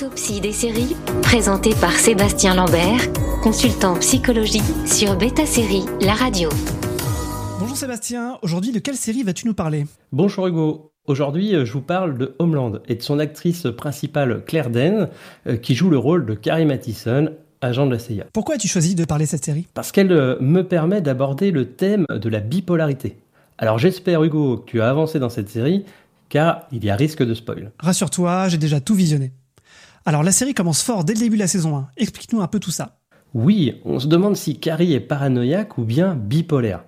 L'autopsie des séries, présentée par Sébastien Lambert, consultant psychologie sur Beta Série, la radio. Bonjour Sébastien, aujourd'hui de quelle série vas-tu nous parler? Bonjour Hugo. Aujourd'hui, euh, je vous parle de Homeland et de son actrice principale Claire Danes, euh, qui joue le rôle de Carrie Mathison, agent de la CIA. Pourquoi as-tu choisi de parler de cette série? Parce qu'elle euh, me permet d'aborder le thème de la bipolarité. Alors j'espère Hugo que tu as avancé dans cette série, car il y a risque de spoil. Rassure-toi, j'ai déjà tout visionné. Alors la série commence fort dès le début de la saison 1. Explique-nous un peu tout ça. Oui, on se demande si Carrie est paranoïaque ou bien bipolaire.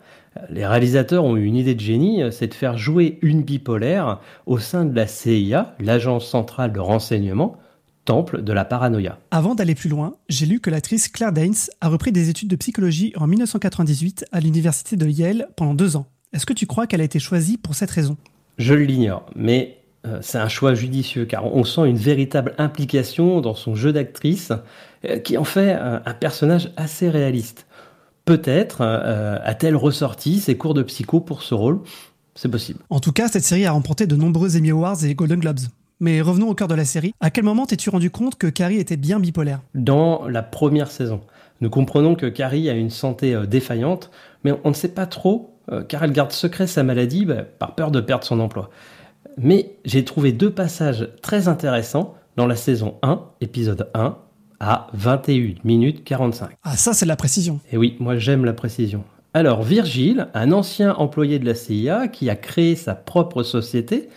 Les réalisateurs ont eu une idée de génie, c'est de faire jouer une bipolaire au sein de la CIA, l'agence centrale de renseignement, temple de la paranoïa. Avant d'aller plus loin, j'ai lu que l'actrice Claire Danes a repris des études de psychologie en 1998 à l'université de Yale pendant deux ans. Est-ce que tu crois qu'elle a été choisie pour cette raison? Je l'ignore, mais euh, c'est un choix judicieux car on sent une véritable implication dans son jeu d'actrice euh, qui en fait un, un personnage assez réaliste. Peut-être euh, a-t-elle ressorti ses cours de psycho pour ce rôle? C'est possible. En tout cas, cette série a remporté de nombreux Emmy Awards et Golden Globes. Mais revenons au cœur de la série. À quel moment t'es-tu rendu compte que Carrie était bien bipolaire? Dans la première saison, nous comprenons que Carrie a une santé euh, défaillante, mais on ne sait pas trop euh, car elle garde secret sa maladie bah, par peur de perdre son emploi. Mais j'ai trouvé deux passages très intéressants dans la saison 1, épisode 1, à 21 minutes 45. Ah ça c'est de la précision. Et oui, moi j'aime la précision. Alors Virgile, un ancien employé de la CIA qui a créé sa propre société,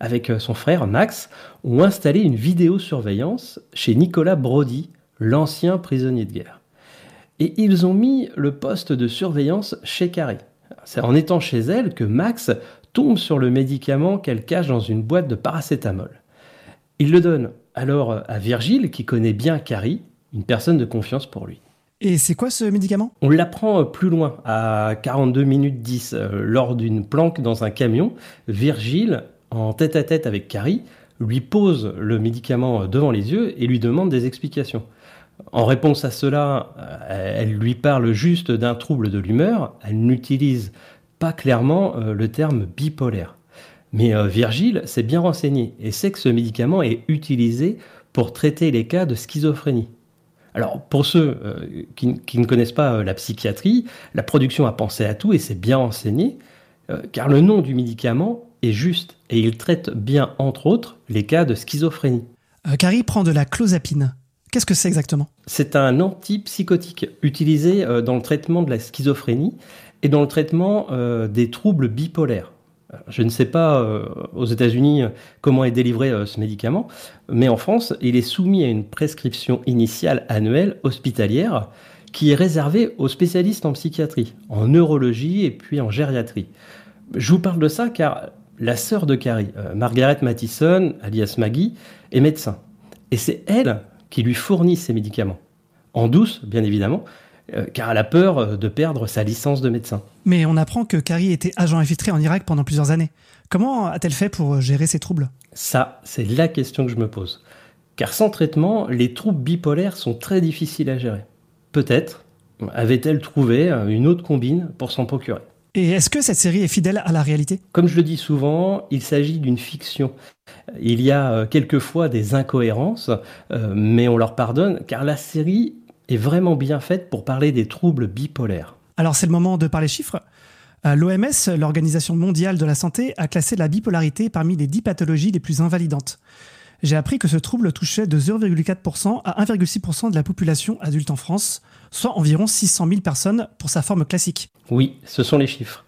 avec euh, son frère Max, ont installé une vidéosurveillance chez Nicolas Brody, l'ancien prisonnier de guerre. Et ils ont mis le poste de surveillance chez Carrie. C'est en étant chez elle que Max tombe sur le médicament qu'elle cache dans une boîte de paracétamol. Il le donne alors à Virgile, qui connaît bien Carrie, une personne de confiance pour lui. Et c'est quoi ce médicament? On l'apprend plus loin, à 42 minutes 10, euh, lors d'une planque dans un camion. Virgile, en tête à tête avec Carrie, lui pose le médicament devant les yeux et lui demande des explications. En réponse à cela, euh, elle lui parle juste d'un trouble de l'humeur, elle n'utilise pas clairement euh, le terme bipolaire. Mais euh, Virgile s'est bien renseigné et sait que ce médicament est utilisé pour traiter les cas de schizophrénie. Alors pour ceux euh, qui, qui, ne connaissent pas la psychiatrie, la production a pensé à tout et s'est bien renseigné, euh, car le nom du médicament est juste et il traite bien entre autres les cas de schizophrénie. Euh, Carrie prend de la clozapine. Qu'est-ce que c'est exactement? C'est un antipsychotique utilisé dans le traitement de la schizophrénie et dans le traitement des troubles bipolaires. Je ne sais pas euh, aux États-Unis comment est délivré euh, ce médicament, mais en France, il est soumis à une prescription initiale annuelle hospitalière qui est réservée aux spécialistes en psychiatrie, en neurologie et puis en gériatrie. Je vous parle de ça car la sœur de Carrie, euh, Margaret Mathison, alias Maggie, est médecin. Et c'est elle qui lui fournit ces médicaments. En douce, bien évidemment, euh, car elle a peur euh, de perdre sa licence de médecin. Mais on apprend que Carrie était agent infiltré en Irak pendant plusieurs années. Comment a-t-elle fait pour gérer ces troubles? Ça, c'est la question que je me pose. Car sans traitement, les troubles bipolaires sont très difficiles à gérer. Peut-être avait-elle trouvé euh, une autre combine pour s'en procurer. Et est-ce que cette série est fidèle à la réalité? Comme je le dis souvent, il s'agit d'une fiction. Il y a quelquefois des incohérences, mais on leur pardonne, car la série est vraiment bien faite pour parler des troubles bipolaires. Alors c'est le moment de parler chiffres. Euh, L'OMS, l'Organisation mondiale de la santé, a classé la bipolarité parmi les 10 pathologies les plus invalidantes. J'ai appris que ce trouble touchait de 0,4% à 1,6% de la population adulte en France, soit environ 600 000 personnes pour sa forme classique. Oui, ce sont les chiffres.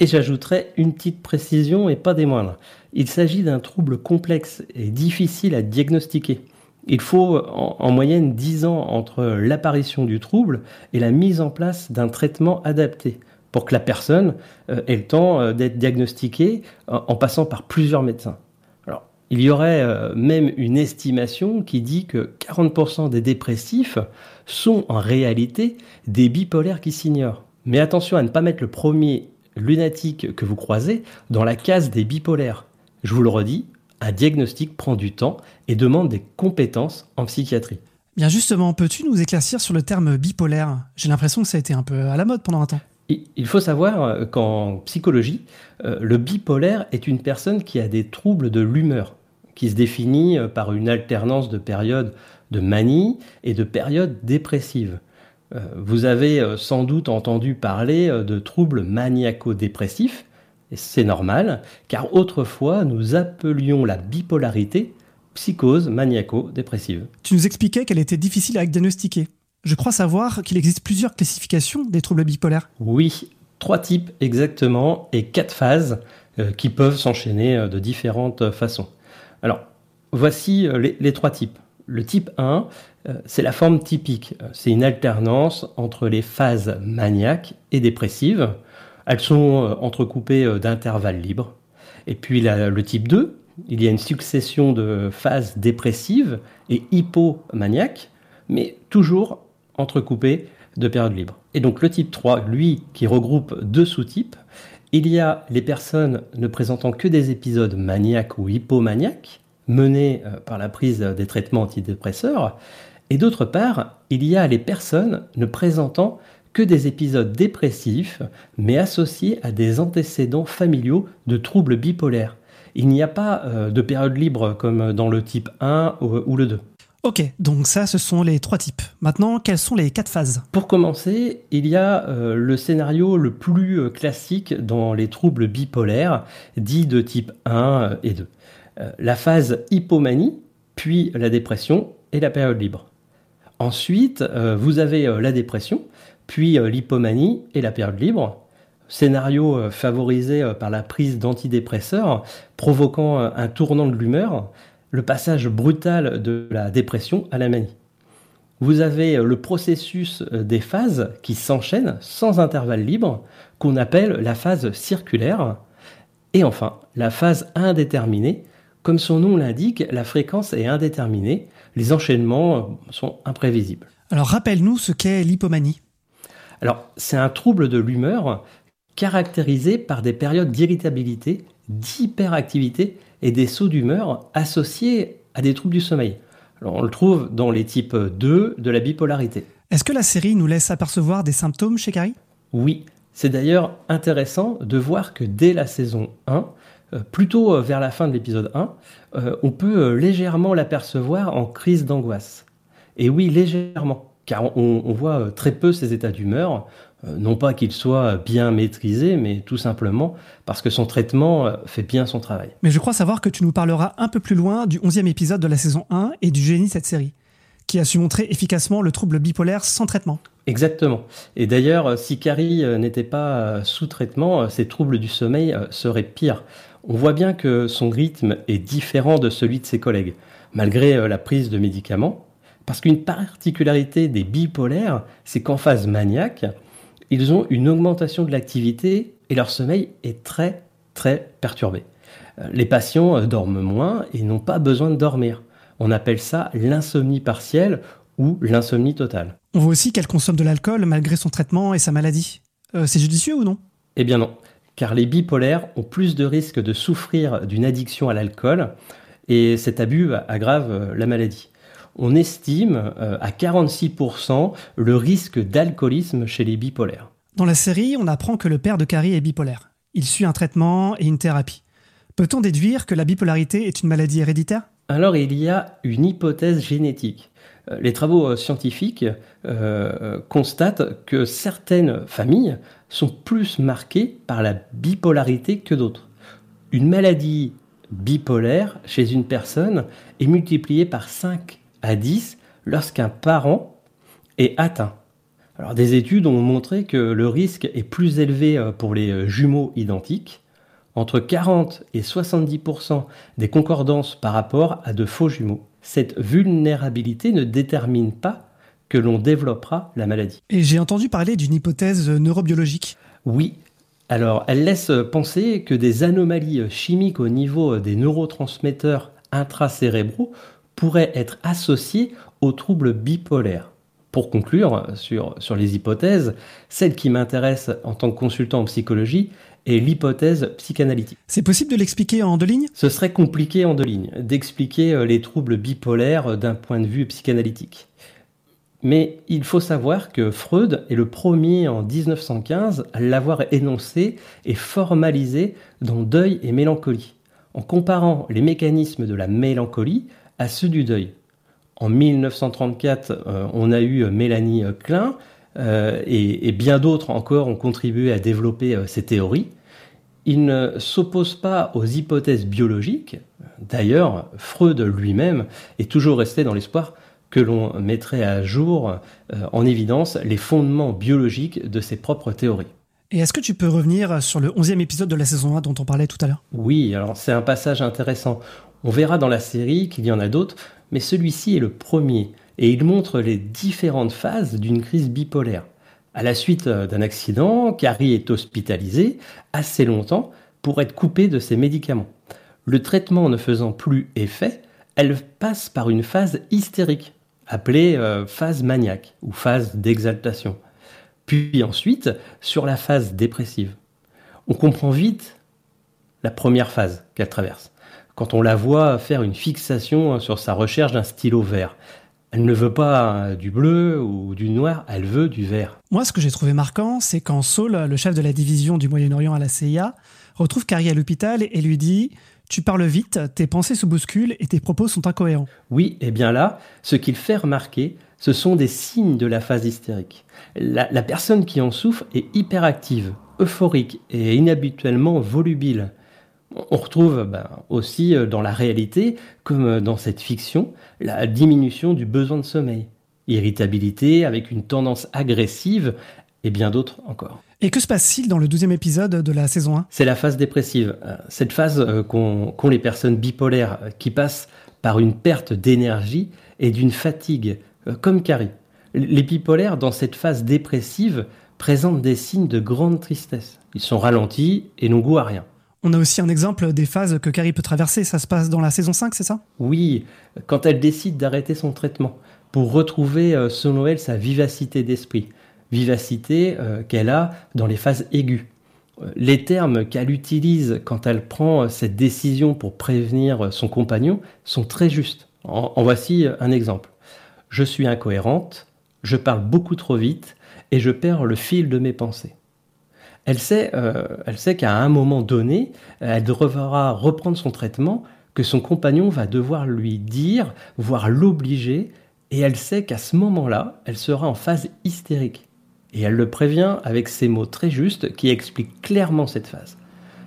Et j'ajouterai une petite précision et pas des moindres. Il s'agit d'un trouble complexe et difficile à diagnostiquer. Il faut en, en, moyenne 10 ans entre l'apparition du trouble et la mise en place d'un traitement adapté pour que la personne euh, ait le temps euh, d'être diagnostiquée en, en, passant par plusieurs médecins. Alors, il y aurait euh, même une estimation qui dit que 40% des dépressifs sont en réalité des bipolaires qui s'ignorent. Mais attention à ne pas mettre le premier lunatique que vous croisez dans la case des bipolaires. Je vous le redis, un diagnostic prend du temps et demande des compétences en psychiatrie. Bien justement, peux-tu nous éclaircir sur le terme bipolaire? J'ai l'impression que ça a été un peu à la mode pendant un temps. Il faut savoir qu'en psychologie, le bipolaire est une personne qui a des troubles de l'humeur, qui se définit par une alternance de périodes de manie et de périodes dépressives. Euh, vous avez euh, sans doute entendu parler euh, de troubles maniaco-dépressifs, c'est normal, car autrefois nous appelions la bipolarité psychose maniaco-dépressive. Tu nous expliquais qu'elle était difficile à diagnostiquer. Je crois savoir qu'il existe plusieurs classifications des troubles bipolaires. Oui, trois types exactement et quatre phases qui peuvent s'enchaîner de différentes façons. Alors, voici les trois types. Le type 1, euh, c'est la forme typique. C'est une alternance entre les phases maniaques et dépressives. Elles sont euh, entrecoupées euh, d'intervalles libres. Et puis le type 2, il y a une succession de phases dépressives et hypomaniaques, mais toujours entrecoupées de périodes libres. Et donc le type 3, lui, qui regroupe deux sous-types, il y a les personnes ne présentant que des épisodes maniaques ou hypomaniaques, menés euh, par la prise des traitements antidépresseurs, et d'autre part, il y a les personnes ne présentant que des épisodes dépressifs, mais associés à des antécédents familiaux de troubles bipolaires. Il n'y a pas euh, de période libre comme dans le type 1 ou, le 2. Ok, donc ça, ce sont les trois types. Maintenant, quelles sont les quatre phases? Pour commencer, il y a euh, le scénario le plus classique dans les troubles bipolaires, dit de type 1 et 2. Euh, la phase hypomanie, puis la dépression et la période libre. Ensuite, euh, vous avez euh, la dépression, puis l'hypomanie et la période libre. Scénario favorisé par la prise d'antidépresseurs, provoquant un tournant de l'humeur, le passage brutal de la dépression à la manie. Vous avez le processus des phases qui s'enchaînent sans intervalle libre, qu'on appelle la phase circulaire. Et enfin, la phase indéterminée, comme son nom l'indique, la fréquence est indéterminée, les enchaînements sont imprévisibles. Alors rappelle-nous ce qu'est l'hypomanie. Alors c'est un trouble de l'humeur caractérisé par des périodes d'irritabilité, d'hyperactivité et des sauts d'humeur associés à des troubles du sommeil. on le trouve dans les types 2 de la bipolarité. Est-ce que la série nous laisse apercevoir des symptômes chez Carrie? Oui, c'est d'ailleurs intéressant de voir que dès la saison 1, euh, plutôt euh, vers la fin de l'épisode 1, euh, on peut légèrement l'apercevoir en crise d'angoisse. Et oui, légèrement, car on, voit très peu ses états d'humeur, non pas qu'il soit bien maîtrisé, mais tout simplement parce que son traitement fait bien son travail. Mais je crois savoir que tu nous parleras un peu plus loin du 11e épisode de la saison 1 et du génie de cette série, qui a su montrer efficacement le trouble bipolaire sans traitement. Exactement. Et d'ailleurs, si Carrie n'était pas sous traitement, ses troubles du sommeil seraient pires on voit bien que son rythme est différent de celui de ses collègues, malgré euh, la prise de médicaments, parce qu'une particularité des bipolaires, c'est qu'en phase maniaque, ils ont une augmentation de l'activité et leur sommeil est très très perturbé. Euh, les patients euh, dorment moins et n'ont pas besoin de dormir. On appelle ça l'insomnie partielle ou l'insomnie totale. On voit aussi qu'elle consomme de l'alcool malgré son traitement et sa maladie. c'est judicieux ou non? Eh bien non car les bipolaires ont plus de risques de souffrir d'une addiction à l'alcool et cet abus aggrave euh, la maladie. On estime euh, à 46% le risque d'alcoolisme chez les bipolaires. Dans la série, on apprend que le père de Carrie est bipolaire. Il suit un traitement et une thérapie. Peut-on déduire que la bipolarité est une maladie héréditaire? Alors il y a une hypothèse génétique. Euh, les travaux scientifiques constatent que certaines familles sont plus marqués par la bipolarité que d'autres. Une maladie bipolaire chez une personne est multipliée par 5 à 10 lorsqu'un parent est atteint. Alors, des études ont montré que le risque est plus élevé euh, pour les euh, jumeaux identiques, entre 40 et 70% des concordances par rapport à de faux jumeaux. Cette vulnérabilité ne détermine pas que l'on développera la maladie. Et j'ai entendu parler d'une hypothèse neurobiologique. Oui. Alors, elle laisse penser que des anomalies chimiques au niveau des neurotransmetteurs intracérébraux pourraient être associées aux troubles bipolaires. Pour conclure sur, sur les hypothèses, celle qui m'intéresse en tant que consultant en psychologie est l'hypothèse psychanalytique. C'est possible de l'expliquer en deux lignes? Ce serait compliqué en deux lignes, d'expliquer les troubles bipolaires d'un point de vue psychanalytique. Mais il faut savoir que Freud est le premier en 1915 à l'avoir énoncé et formalisé dans Deuil et mélancolie. en comparant les mécanismes de la mélancolie à ceux du deuil. En 1934, euh, on a eu Mélanie Klein euh, et, bien d'autres encore ont contribué à développer euh, ces théories. Il ne s'oppose pas aux hypothèses biologiques. D'ailleurs, Freud lui-même est toujours resté dans l'espoir que l'on mettrait à jour en évidence les fondements biologiques de ses propres théories. Et est-ce que tu peux revenir sur le 11e épisode de la saison 1 dont on parlait tout à l'heure? Oui, alors c'est un passage intéressant. On verra dans la série qu'il y en a d'autres, mais celui-ci est le premier, et il montre les différentes phases d'une crise bipolaire. À la suite euh, d'un accident, Carrie est hospitalisée assez longtemps pour être coupée de ses médicaments. Le traitement ne faisant plus effet, elle passe par une phase hystérique, appelée euh, phase maniaque ou phase d'exaltation puis ensuite sur la phase dépressive. On comprend vite la première phase qu'elle traverse. Quand on la voit faire une fixation sur sa recherche d'un stylo vert, elle ne veut pas du bleu ou du noir, elle veut du vert. Moi, ce que j'ai trouvé marquant, c'est quand Saul, le chef de la division du Moyen-Orient à la CIA, retrouve Carrie à l'hôpital et lui dit Tu parles vite, tes pensées se bousculent et tes propos sont incohérents. Oui, et bien là, ce qu'il fait remarquer, ce sont des signes de la phase hystérique. La, personne qui en souffre est hyperactive, euphorique et inhabituellement volubile. On retrouve ben, aussi euh, dans la réalité, comme euh, dans cette fiction, la diminution du besoin de sommeil, irritabilité avec une tendance agressive et bien d'autres encore. Et que se passe-t-il dans le douzième épisode de la saison 1 C'est la phase dépressive. Euh, cette phase qu'ont les personnes bipolaires qui passent par une perte d'énergie et d'une fatigue euh, comme Carrie. Les bipolaires, dans cette phase dépressive, présentent des signes de grande tristesse. Ils sont ralentis et n'ont goût à rien. On a aussi un exemple des phases que Carrie peut traverser. Ça se passe dans la saison 5, c'est ça? Oui, quand elle décide d'arrêter son traitement pour retrouver, euh, selon elle, sa vivacité d'esprit. Vivacité euh, qu'elle a dans les phases aiguës. Les termes qu'elle utilise quand elle prend cette décision pour prévenir son compagnon sont très justes. en voici un exemple je suis incohérente, je parle beaucoup trop vite et je perds le fil de mes pensées. Elle sait, euh, sait qu'à un moment donné, elle devra reprendre son traitement, que son compagnon va devoir lui dire, voire l'obliger, et elle sait qu'à ce moment-là, elle sera en phase hystérique. Et elle le prévient avec ces mots très justes qui expliquent clairement cette phase.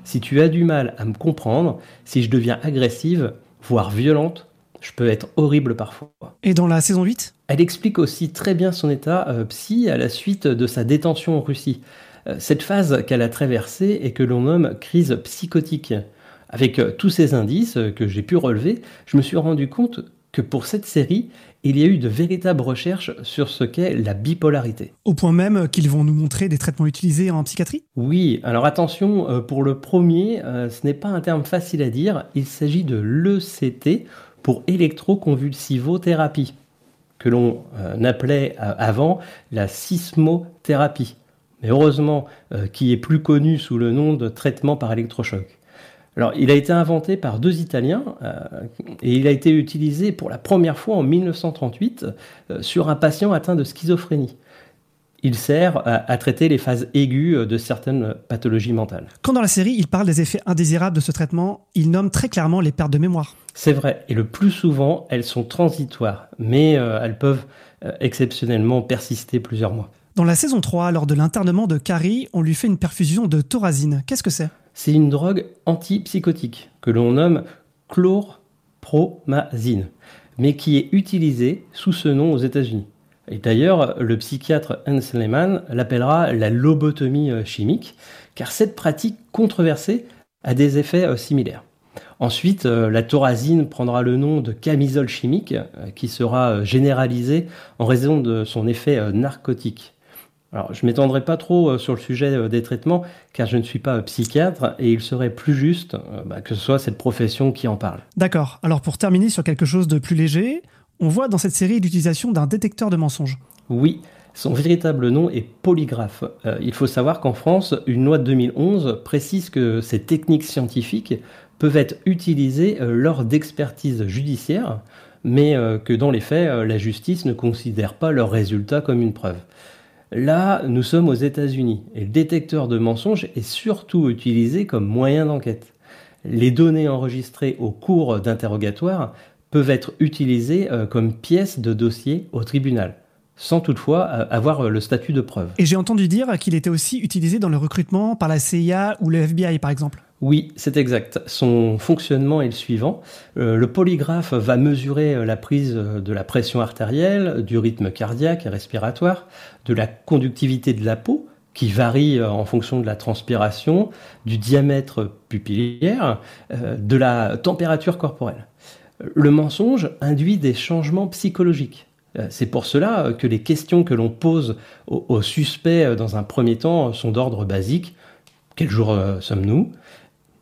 Si tu as du mal à me comprendre, si je deviens agressive, voire violente, je peux être horrible parfois. Et dans la saison 8 Elle explique aussi très bien son état euh, psy à la suite de sa détention en Russie. Euh, cette phase qu'elle a traversée et que l'on nomme crise psychotique. Avec euh, tous ces indices que j'ai pu relever, je me suis rendu compte que pour cette série, il y a eu de véritables recherches sur ce qu'est la bipolarité. Au point même qu'ils vont nous montrer des traitements utilisés en psychiatrie? Oui, alors attention, pour le premier, ce n'est pas un terme facile à dire, il s'agit de l'ECT pour électroconvulsivothérapie, que l'on euh, appelait euh, avant la sismothérapie, mais heureusement euh, qui est plus connu sous le nom de traitement par électrochoc. Alors, il a été inventé par deux Italiens et il a été utilisé pour la première fois en 1938 sur un patient atteint de schizophrénie il sert à, traiter les phases aiguës de certaines pathologies mentales. Quand dans la série, il parle des effets indésirables de ce traitement, il nomme très clairement les pertes de mémoire. C'est vrai, et le plus souvent, elles sont transitoires, mais euh, elles peuvent euh, exceptionnellement persister plusieurs mois. Dans la saison 3, lors de l'internement de Carrie, on lui fait une perfusion de thorazine. Qu'est-ce que c'est? C'est une drogue antipsychotique que l'on nomme chlorpromazine, mais qui est utilisée sous ce nom aux États-Unis. Et d'ailleurs, le psychiatre Hans Lehmann l'appellera la lobotomie euh, chimique, car cette pratique controversée a des effets euh, similaires. Ensuite, euh, la thorazine prendra le nom de camisole chimique, qui sera généralisée en raison de son effet narcotique. Alors, je m'étendrai pas trop sur le sujet des traitements, car je ne suis pas psychiatre, et il serait plus juste bah, que ce soit cette profession qui en parle. D'accord. Alors, pour terminer sur quelque chose de plus léger, on voit dans cette série l'utilisation d'un détecteur de mensonges. Oui, son véritable nom est polygraphe. Euh, il faut savoir qu'en France, une loi de 2011 précise que ces techniques scientifiques peuvent être utilisées euh, lors d'expertises judiciaires, mais euh, que dans les faits, la justice ne considère pas leurs résultats comme une preuve. Là, nous sommes aux États-Unis et le détecteur de mensonges est surtout utilisé comme moyen d'enquête. Les données enregistrées au cours d'interrogatoire peuvent être utilisées euh, comme pièces de dossier au tribunal sans toutefois euh, avoir le statut de preuve. Et j'ai entendu dire qu'il était aussi utilisé dans le recrutement par la CIA ou le FBI, par exemple. Oui, c'est exact. Son fonctionnement est le suivant. Euh, le polygraphe va mesurer euh, la prise de la pression artérielle, du rythme cardiaque et respiratoire, de la conductivité de la peau, qui varie en fonction de la transpiration, du diamètre pupillaire, de la température corporelle. Le mensonge induit des changements psychologiques. Euh, c'est pour cela que les questions que l'on pose aux, suspects euh, dans un premier temps sont d'ordre basique. Quel jour euh, sommes-nous?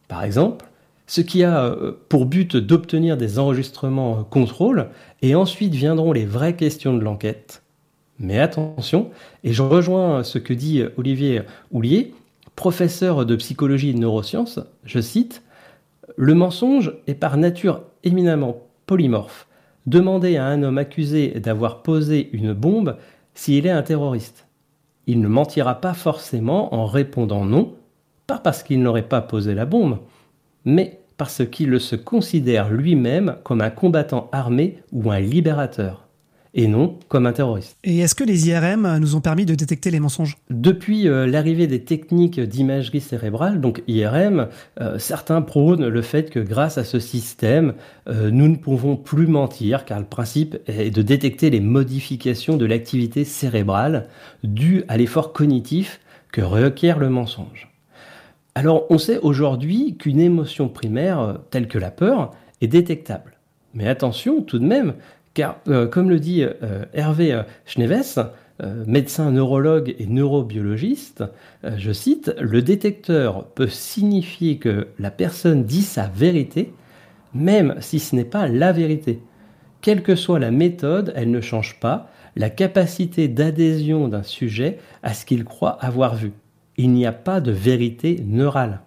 Par exemple. Ce qui a pour but d'obtenir des enregistrements contrôle, et ensuite viendront les vraies questions de l'enquête. Mais attention, et je rejoins ce que dit Olivier Houlier, professeur de psychologie et de neurosciences, je cite, Le mensonge est par nature éminemment polymorphe demander à un homme accusé d'avoir posé une bombe s'il est un terroriste. Il ne mentira pas forcément en répondant non, pas parce qu'il n'aurait pas posé la bombe, mais parce qu'il se considère lui-même comme un combattant armé ou un libérateur et non comme un terroriste. Et est-ce que les IRM nous ont permis de détecter les mensonges? Depuis euh, l'arrivée des techniques d'imagerie cérébrale, donc IRM, euh, certains prônent le fait que grâce à ce système, euh, nous ne pouvons plus mentir, car le principe est de détecter les modifications de l'activité cérébrale dues à l'effort cognitif que requiert le mensonge. Alors on sait aujourd'hui qu'une émotion primaire, telle que la peur, est détectable. Mais attention tout de même, car, euh, comme le dit euh, Hervé euh, Schneves, médecin neurologue et neurobiologiste, je cite, Le détecteur peut signifier que la personne dit sa vérité, même si ce n'est pas la vérité. Quelle que soit la méthode, elle ne change pas la capacité d'adhésion d'un sujet à ce qu'il croit avoir vu. Il n'y a pas de vérité neurale.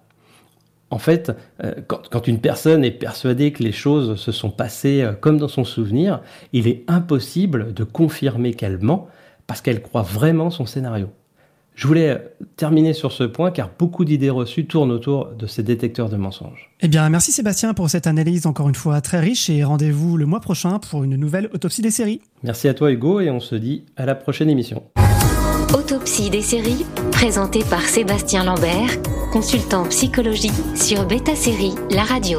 En fait, euh, quand, une personne est persuadée que les choses se sont passées euh, comme dans son souvenir, il est impossible de confirmer qu'elle ment parce qu'elle croit vraiment son scénario. Je voulais euh, terminer sur ce point car beaucoup d'idées reçues tournent autour de ces détecteurs de mensonges. Eh bien, merci Sébastien pour cette analyse encore une fois très riche et rendez-vous le mois prochain pour une nouvelle autopsie des séries. Merci à toi Hugo et on se dit à la prochaine émission. Autopsie des séries, présentée par Sébastien Lambert, consultant psychologie sur Beta Série, la radio.